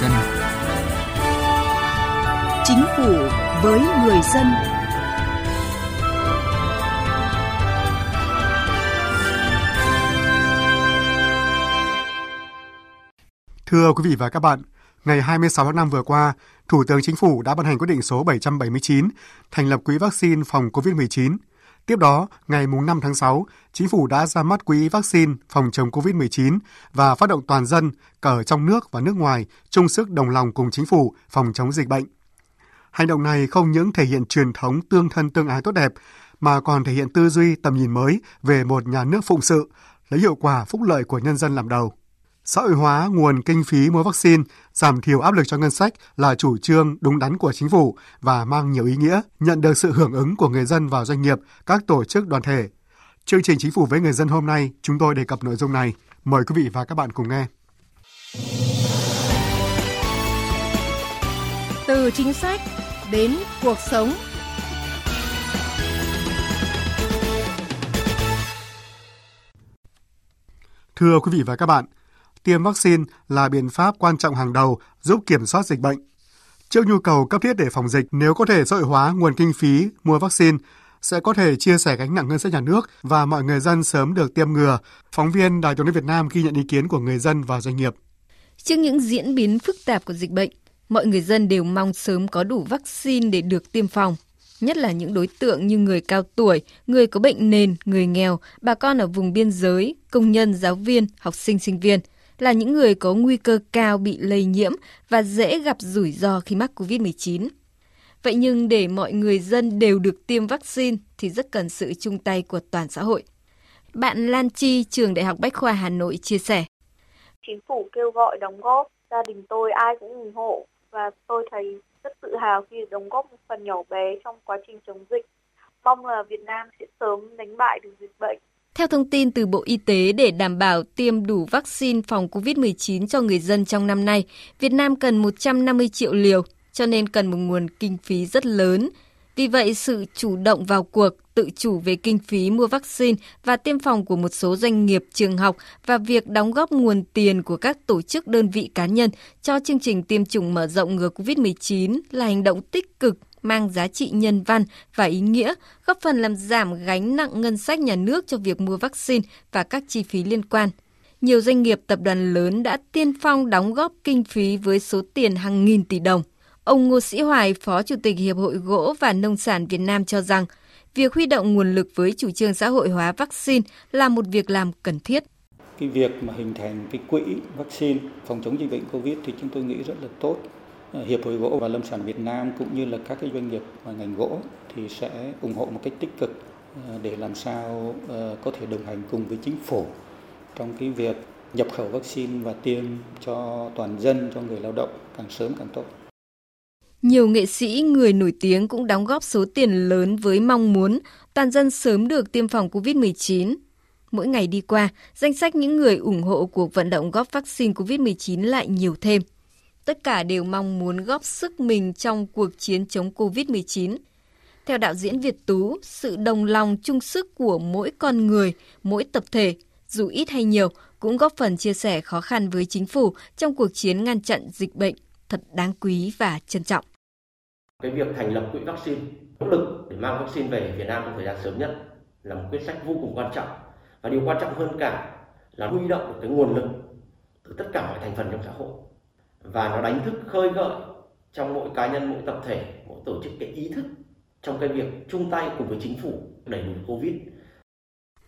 dân. Chính phủ với người dân. Thưa quý vị và các bạn, ngày 26 tháng 5 vừa qua, Thủ tướng Chính phủ đã ban hành quyết định số 779 thành lập Quỹ vaccine phòng COVID-19. Tiếp đó, ngày 5 tháng 6, Chính phủ đã ra mắt Quỹ vaccine phòng chống COVID-19 và phát động toàn dân, cả ở trong nước và nước ngoài, chung sức đồng lòng cùng Chính phủ phòng chống dịch bệnh. Hành động này không những thể hiện truyền thống tương thân tương ái tốt đẹp, mà còn thể hiện tư duy tầm nhìn mới về một nhà nước phụng sự, lấy hiệu quả phúc lợi của nhân dân làm đầu. Xã hội hóa nguồn kinh phí mua vaccine, giảm thiểu áp lực cho ngân sách là chủ trương đúng đắn của chính phủ và mang nhiều ý nghĩa, nhận được sự hưởng ứng của người dân và doanh nghiệp, các tổ chức đoàn thể. Chương trình Chính phủ với người dân hôm nay, chúng tôi đề cập nội dung này. Mời quý vị và các bạn cùng nghe. Từ chính sách đến cuộc sống. Thưa quý vị và các bạn, tiêm vaccine là biện pháp quan trọng hàng đầu giúp kiểm soát dịch bệnh. Trước nhu cầu cấp thiết để phòng dịch, nếu có thể xã hội hóa nguồn kinh phí mua vaccine, sẽ có thể chia sẻ gánh nặng ngân sách nhà nước và mọi người dân sớm được tiêm ngừa. Phóng viên Đài tiếng nói Việt Nam ghi nhận ý kiến của người dân và doanh nghiệp. Trước những diễn biến phức tạp của dịch bệnh, mọi người dân đều mong sớm có đủ vaccine để được tiêm phòng. Nhất là những đối tượng như người cao tuổi, người có bệnh nền, người nghèo, bà con ở vùng biên giới, công nhân, giáo viên, học sinh, sinh viên – là những người có nguy cơ cao bị lây nhiễm và dễ gặp rủi ro khi mắc COVID-19. Vậy nhưng để mọi người dân đều được tiêm vaccine thì rất cần sự chung tay của toàn xã hội. Bạn Lan Chi, trường Đại học Bách khoa Hà Nội chia sẻ. Chính phủ kêu gọi đóng góp, gia đình tôi ai cũng ủng hộ và tôi thấy rất tự hào khi đóng góp một phần nhỏ bé trong quá trình chống dịch. Mong là Việt Nam sẽ sớm đánh bại được dịch bệnh. Theo thông tin từ Bộ Y tế, để đảm bảo tiêm đủ vaccine phòng COVID-19 cho người dân trong năm nay, Việt Nam cần 150 triệu liều, cho nên cần một nguồn kinh phí rất lớn. Vì vậy, sự chủ động vào cuộc, tự chủ về kinh phí mua vaccine và tiêm phòng của một số doanh nghiệp, trường học và việc đóng góp nguồn tiền của các tổ chức đơn vị cá nhân cho chương trình tiêm chủng mở rộng ngừa COVID-19 là hành động tích cực mang giá trị nhân văn và ý nghĩa, góp phần làm giảm gánh nặng ngân sách nhà nước cho việc mua vaccine và các chi phí liên quan. Nhiều doanh nghiệp tập đoàn lớn đã tiên phong đóng góp kinh phí với số tiền hàng nghìn tỷ đồng. Ông Ngô Sĩ Hoài, Phó Chủ tịch Hiệp hội Gỗ và Nông sản Việt Nam cho rằng, việc huy động nguồn lực với chủ trương xã hội hóa vaccine là một việc làm cần thiết. Cái việc mà hình thành cái quỹ vaccine phòng chống dịch bệnh COVID thì chúng tôi nghĩ rất là tốt Hiệp hội gỗ và lâm sản Việt Nam cũng như là các cái doanh nghiệp và ngành gỗ thì sẽ ủng hộ một cách tích cực ờ, để làm sao ờ, có thể đồng hành cùng với chính phủ trong cái việc nhập khẩu vaccine và tiêm cho toàn dân, cho người lao động càng sớm càng tốt. Nhiều nghệ sĩ, người nổi tiếng cũng đóng góp số tiền lớn với mong muốn toàn dân sớm được tiêm phòng COVID-19. Mỗi ngày đi qua, danh sách những người ủng hộ cuộc vận động góp vaccine COVID-19 lại nhiều thêm tất cả đều mong muốn góp sức mình trong cuộc chiến chống Covid-19. Theo đạo diễn Việt Tú, sự đồng lòng chung sức của mỗi con người, mỗi tập thể, dù ít hay nhiều, cũng góp phần chia sẻ khó khăn với chính phủ trong cuộc chiến ngăn chặn dịch bệnh thật đáng quý và trân trọng. Cái việc thành lập quỹ vaccine, nỗ lực để mang vaccine về Việt Nam trong thời gian sớm nhất là một quyết sách vô cùng quan trọng. Và điều quan trọng hơn cả là huy động được cái nguồn lực từ tất cả mọi thành phần trong xã hội và nó đánh thức khơi gợi trong mỗi cá nhân mỗi tập thể mỗi tổ chức cái ý thức trong cái việc chung tay cùng với chính phủ đẩy lùi covid.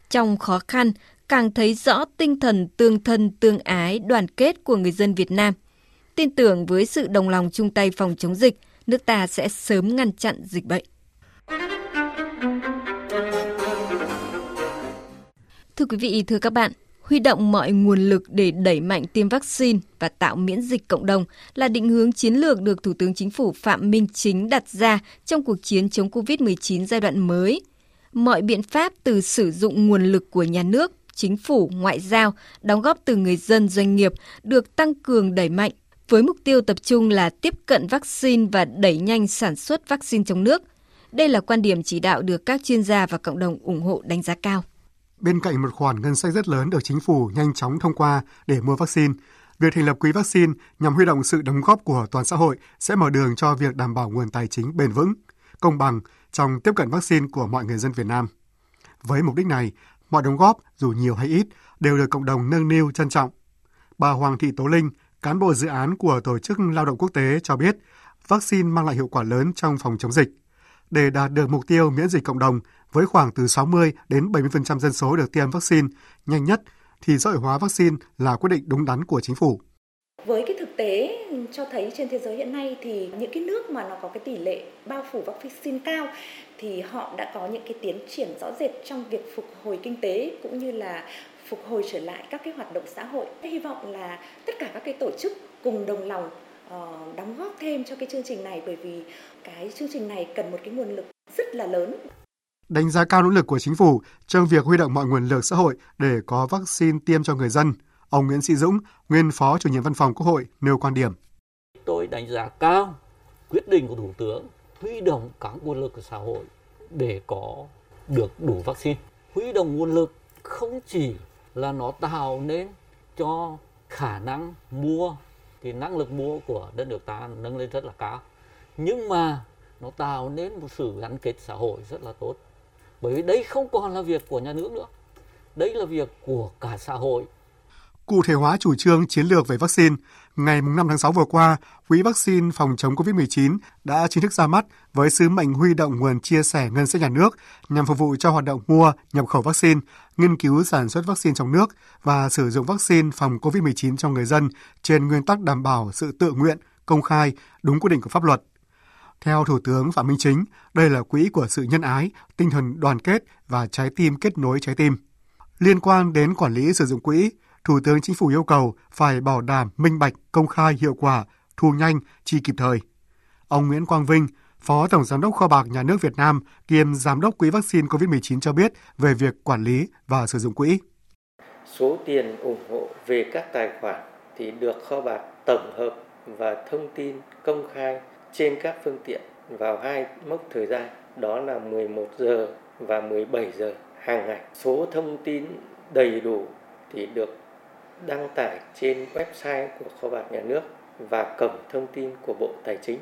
Trong khó khăn càng thấy rõ tinh thần tương thân tương ái đoàn kết của người dân Việt Nam. Tin tưởng với sự đồng lòng chung tay phòng chống dịch nước ta sẽ sớm ngăn chặn dịch bệnh. Thưa quý vị, thưa các bạn, huy động mọi nguồn lực để đẩy mạnh tiêm vaccine và tạo miễn dịch cộng đồng là định hướng chiến lược được Thủ tướng Chính phủ Phạm Minh Chính đặt ra trong cuộc chiến chống COVID-19 giai đoạn mới. Mọi biện pháp từ sử dụng nguồn lực của nhà nước, chính phủ, ngoại giao, đóng góp từ người dân doanh nghiệp được tăng cường đẩy mạnh với mục tiêu tập trung là tiếp cận vaccine và đẩy nhanh sản xuất vaccine trong nước. Đây là quan điểm chỉ đạo được các chuyên gia và cộng đồng ủng hộ đánh giá cao. Bên cạnh một khoản ngân sách rất lớn được chính phủ nhanh chóng thông qua để mua vaccine, Việc thành lập quỹ vaccine nhằm huy động sự đóng góp của toàn xã hội sẽ mở đường cho việc đảm bảo nguồn tài chính bền vững, công bằng trong tiếp cận vaccine của mọi người dân Việt Nam. Với mục đích này, mọi đóng góp dù nhiều hay ít đều được cộng đồng nâng niu trân trọng. Bà Hoàng Thị Tố Linh, cán bộ dự án của Tổ chức Lao động Quốc tế cho biết, vaccine mang lại hiệu quả lớn trong phòng chống dịch. Để đạt được mục tiêu miễn dịch cộng đồng với khoảng từ 60 đến 70% dân số được tiêm vaccine nhanh nhất, thì xã hội hóa vaccine là quyết định đúng đắn của chính phủ. Với cái thực tế cho thấy trên thế giới hiện nay thì những cái nước mà nó có cái tỷ lệ bao phủ vaccine cao thì họ đã có những cái tiến triển rõ rệt trong việc phục hồi kinh tế cũng như là phục hồi trở lại các cái hoạt động xã hội. Hy vọng là tất cả các cái tổ chức cùng đồng lòng ờ, đóng góp thêm cho cái chương trình này bởi vì cái chương trình này cần một cái nguồn lực rất là lớn. Đánh giá cao nỗ lực của chính phủ trong việc huy động mọi nguồn lực xã hội để có vaccine tiêm cho người dân. Ông Nguyễn Sĩ Dũng, nguyên Phó Chủ nhiệm Văn phòng Quốc hội nêu quan điểm. Tôi đánh giá cao quyết định của Thủ tướng huy động các nguồn lực của xã hội để có được đủ vaccine. Huy động nguồn lực không chỉ là nó tạo nên cho khả năng mua thì năng lực mua của đất nước ta nâng lên rất là cao nhưng mà nó tạo nên một sự gắn kết xã hội rất là tốt bởi vì đây không còn là việc của nhà nước nữa đây là việc của cả xã hội cụ thể hóa chủ trương chiến lược về vaccine. Ngày 5 tháng 6 vừa qua, Quỹ vaccine phòng chống COVID-19 đã chính thức ra mắt với sứ mệnh huy động nguồn chia sẻ ngân sách nhà nước nhằm phục vụ cho hoạt động mua, nhập khẩu vaccine, nghiên cứu sản xuất vaccine trong nước và sử dụng vaccine phòng COVID-19 cho người dân trên nguyên tắc đảm bảo sự tự nguyện, công khai, đúng quy định của pháp luật. Theo Thủ tướng Phạm Minh Chính, đây là quỹ của sự nhân ái, tinh thần đoàn kết và trái tim kết nối trái tim. Liên quan đến quản lý sử dụng quỹ, Thủ tướng Chính phủ yêu cầu phải bảo đảm minh bạch, công khai, hiệu quả, thu nhanh, chi kịp thời. Ông Nguyễn Quang Vinh, Phó Tổng Giám đốc Kho bạc Nhà nước Việt Nam kiêm Giám đốc Quỹ vaccine COVID-19 cho biết về việc quản lý và sử dụng quỹ. Số tiền ủng hộ về các tài khoản thì được Kho bạc tổng hợp và thông tin công khai trên các phương tiện vào hai mốc thời gian, đó là 11 giờ và 17 giờ hàng ngày. Số thông tin đầy đủ thì được đăng tải trên website của kho bạc nhà nước và cổng thông tin của Bộ Tài chính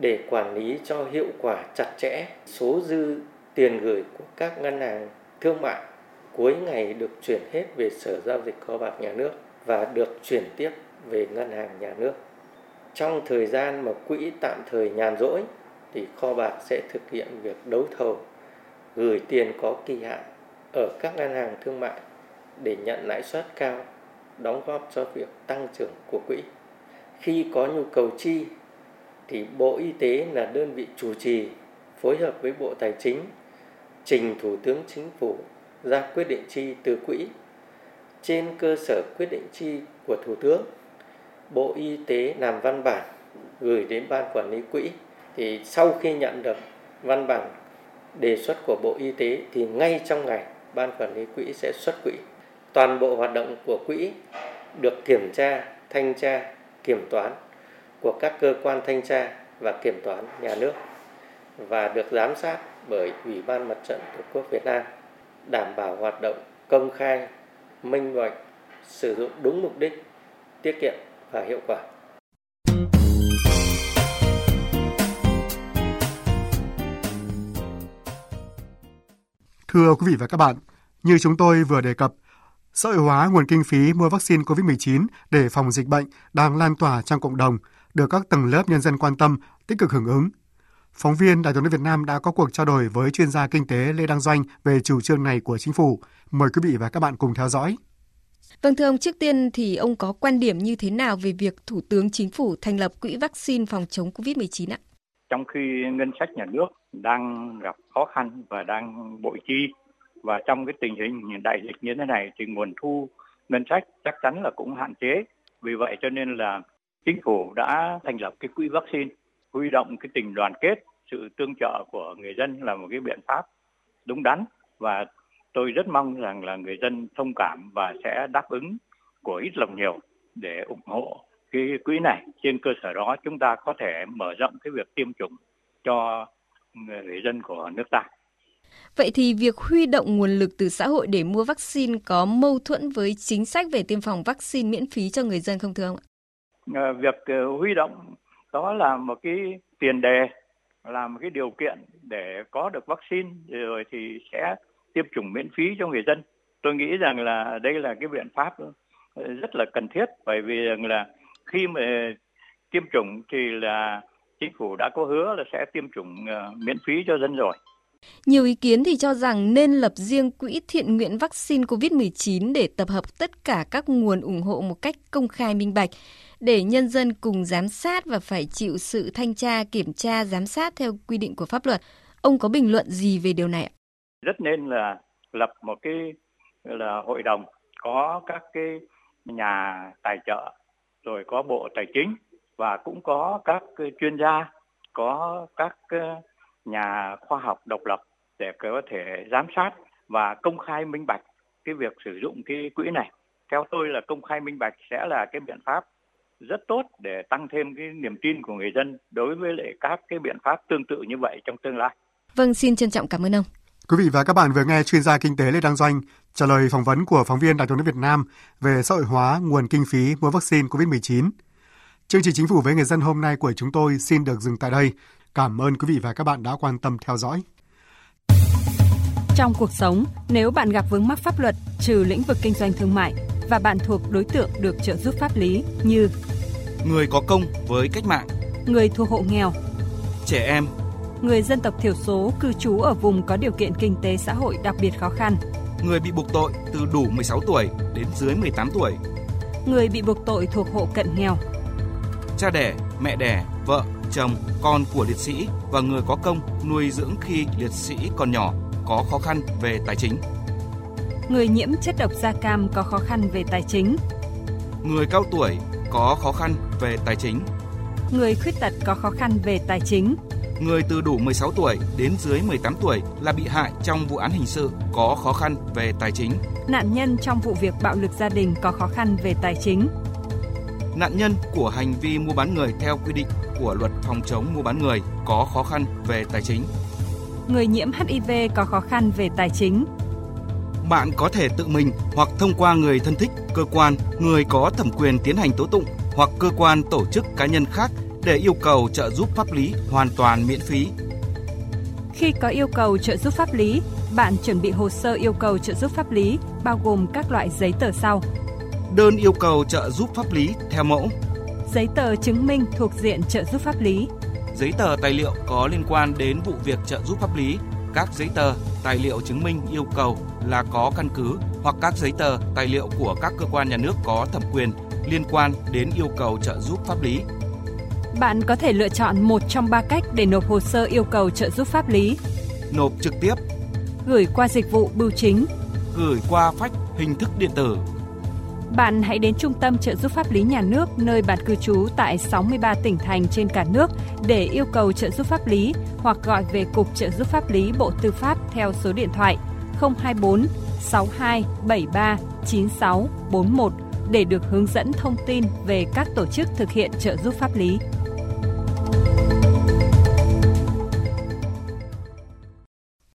để quản lý cho hiệu quả chặt chẽ số dư tiền gửi của các ngân hàng thương mại cuối ngày được chuyển hết về Sở giao dịch kho bạc nhà nước và được chuyển tiếp về ngân hàng nhà nước. Trong thời gian mà quỹ tạm thời nhàn rỗi thì kho bạc sẽ thực hiện việc đấu thầu gửi tiền có kỳ hạn ở các ngân hàng thương mại để nhận lãi suất cao đóng góp cho việc tăng trưởng của quỹ. Khi có nhu cầu chi thì Bộ Y tế là đơn vị chủ trì phối hợp với Bộ Tài chính trình Thủ tướng Chính phủ ra quyết định chi từ quỹ. Trên cơ sở quyết định chi của Thủ tướng, Bộ Y tế làm văn bản gửi đến Ban Quản lý Quỹ. Thì sau khi nhận được văn bản đề xuất của Bộ Y tế thì ngay trong ngày Ban Quản lý Quỹ sẽ xuất quỹ toàn bộ hoạt động của quỹ được kiểm tra, thanh tra, kiểm toán của các cơ quan thanh tra và kiểm toán nhà nước và được giám sát bởi Ủy ban Mặt trận Tổ quốc Việt Nam đảm bảo hoạt động công khai, minh bạch, sử dụng đúng mục đích, tiết kiệm và hiệu quả. Thưa quý vị và các bạn, như chúng tôi vừa đề cập, xã hội hóa nguồn kinh phí mua vaccine COVID-19 để phòng dịch bệnh đang lan tỏa trong cộng đồng, được các tầng lớp nhân dân quan tâm, tích cực hưởng ứng. Phóng viên Đài tiếng nói Việt Nam đã có cuộc trao đổi với chuyên gia kinh tế Lê Đăng Doanh về chủ trương này của chính phủ. Mời quý vị và các bạn cùng theo dõi. Vâng thưa ông, trước tiên thì ông có quan điểm như thế nào về việc Thủ tướng Chính phủ thành lập quỹ vaccine phòng chống COVID-19 ạ? Trong khi ngân sách nhà nước đang gặp khó khăn và đang bội chi và trong cái tình hình đại dịch như thế này thì nguồn thu ngân sách chắc chắn là cũng hạn chế vì vậy cho nên là chính phủ đã thành lập cái quỹ vaccine huy động cái tình đoàn kết sự tương trợ của người dân là một cái biện pháp đúng đắn và tôi rất mong rằng là người dân thông cảm và sẽ đáp ứng của ít lòng nhiều để ủng hộ cái quỹ này trên cơ sở đó chúng ta có thể mở rộng cái việc tiêm chủng cho người dân của nước ta Vậy thì việc huy động nguồn lực từ xã hội để mua vaccine có mâu thuẫn với chính sách về tiêm phòng vaccine miễn phí cho người dân không thưa ông ạ? À, việc uh, huy động đó là một cái tiền đề, là một cái điều kiện để có được vaccine rồi thì sẽ tiêm chủng miễn phí cho người dân. Tôi nghĩ rằng là đây là cái biện pháp ờ, rất là cần thiết bởi vì rằng là khi mà tiêm chủng thì là chính phủ đã có hứa là sẽ tiêm chủng ờ, miễn phí cho dân rồi. Nhiều ý kiến thì cho rằng nên lập riêng quỹ thiện nguyện vaccine COVID-19 để tập hợp tất cả các nguồn ủng hộ một cách công khai minh bạch, để nhân dân cùng giám sát và phải chịu sự thanh tra, kiểm tra, giám sát theo quy định của pháp luật. Ông có bình luận gì về điều này ạ? Rất nên là lập một cái là hội đồng có các cái nhà tài trợ rồi có bộ tài chính và cũng có các chuyên gia có các nhà khoa học độc lập để có thể giám sát và công khai minh bạch cái việc sử dụng cái quỹ này. Theo tôi là công khai minh bạch sẽ là cái biện pháp rất tốt để tăng thêm cái niềm tin của người dân đối với lại các cái biện pháp tương tự như vậy trong tương lai. Vâng, xin trân trọng cảm ơn ông. Quý vị và các bạn vừa nghe chuyên gia kinh tế Lê Đăng Doanh trả lời phỏng vấn của phóng viên Đài tiếng nói Việt Nam về xã hội hóa nguồn kinh phí mua vaccine COVID-19. Chương trình Chính phủ với người dân hôm nay của chúng tôi xin được dừng tại đây. Cảm ơn quý vị và các bạn đã quan tâm theo dõi. Trong cuộc sống, nếu bạn gặp vướng mắc pháp luật trừ lĩnh vực kinh doanh thương mại và bạn thuộc đối tượng được trợ giúp pháp lý như người có công với cách mạng, người thuộc hộ nghèo, trẻ em, người dân tộc thiểu số cư trú ở vùng có điều kiện kinh tế xã hội đặc biệt khó khăn, người bị buộc tội từ đủ 16 tuổi đến dưới 18 tuổi, người bị buộc tội thuộc hộ cận nghèo, cha đẻ, mẹ đẻ, vợ, chồng, con của liệt sĩ và người có công nuôi dưỡng khi liệt sĩ còn nhỏ có khó khăn về tài chính. Người nhiễm chất độc da cam có khó khăn về tài chính. Người cao tuổi có khó khăn về tài chính. Người khuyết tật có khó khăn về tài chính. Người từ đủ 16 tuổi đến dưới 18 tuổi là bị hại trong vụ án hình sự có khó khăn về tài chính. Nạn nhân trong vụ việc bạo lực gia đình có khó khăn về tài chính. Nạn nhân của hành vi mua bán người theo quy định của luật phòng chống mua bán người có khó khăn về tài chính. Người nhiễm HIV có khó khăn về tài chính. Bạn có thể tự mình hoặc thông qua người thân thích, cơ quan, người có thẩm quyền tiến hành tố tụng hoặc cơ quan tổ chức cá nhân khác để yêu cầu trợ giúp pháp lý hoàn toàn miễn phí. Khi có yêu cầu trợ giúp pháp lý, bạn chuẩn bị hồ sơ yêu cầu trợ giúp pháp lý bao gồm các loại giấy tờ sau. Đơn yêu cầu trợ giúp pháp lý theo mẫu. Giấy tờ chứng minh thuộc diện trợ giúp pháp lý. Giấy tờ tài liệu có liên quan đến vụ việc trợ giúp pháp lý. Các giấy tờ, tài liệu chứng minh yêu cầu là có căn cứ hoặc các giấy tờ, tài liệu của các cơ quan nhà nước có thẩm quyền liên quan đến yêu cầu trợ giúp pháp lý. Bạn có thể lựa chọn một trong ba cách để nộp hồ sơ yêu cầu trợ giúp pháp lý. Nộp trực tiếp, gửi qua dịch vụ bưu chính, gửi qua phách hình thức điện tử. Bạn hãy đến Trung tâm trợ giúp pháp lý nhà nước nơi bạn cư trú tại 63 tỉnh thành trên cả nước để yêu cầu trợ giúp pháp lý hoặc gọi về Cục Trợ giúp pháp lý Bộ Tư pháp theo số điện thoại 024 62 73 96 41 để được hướng dẫn thông tin về các tổ chức thực hiện trợ giúp pháp lý.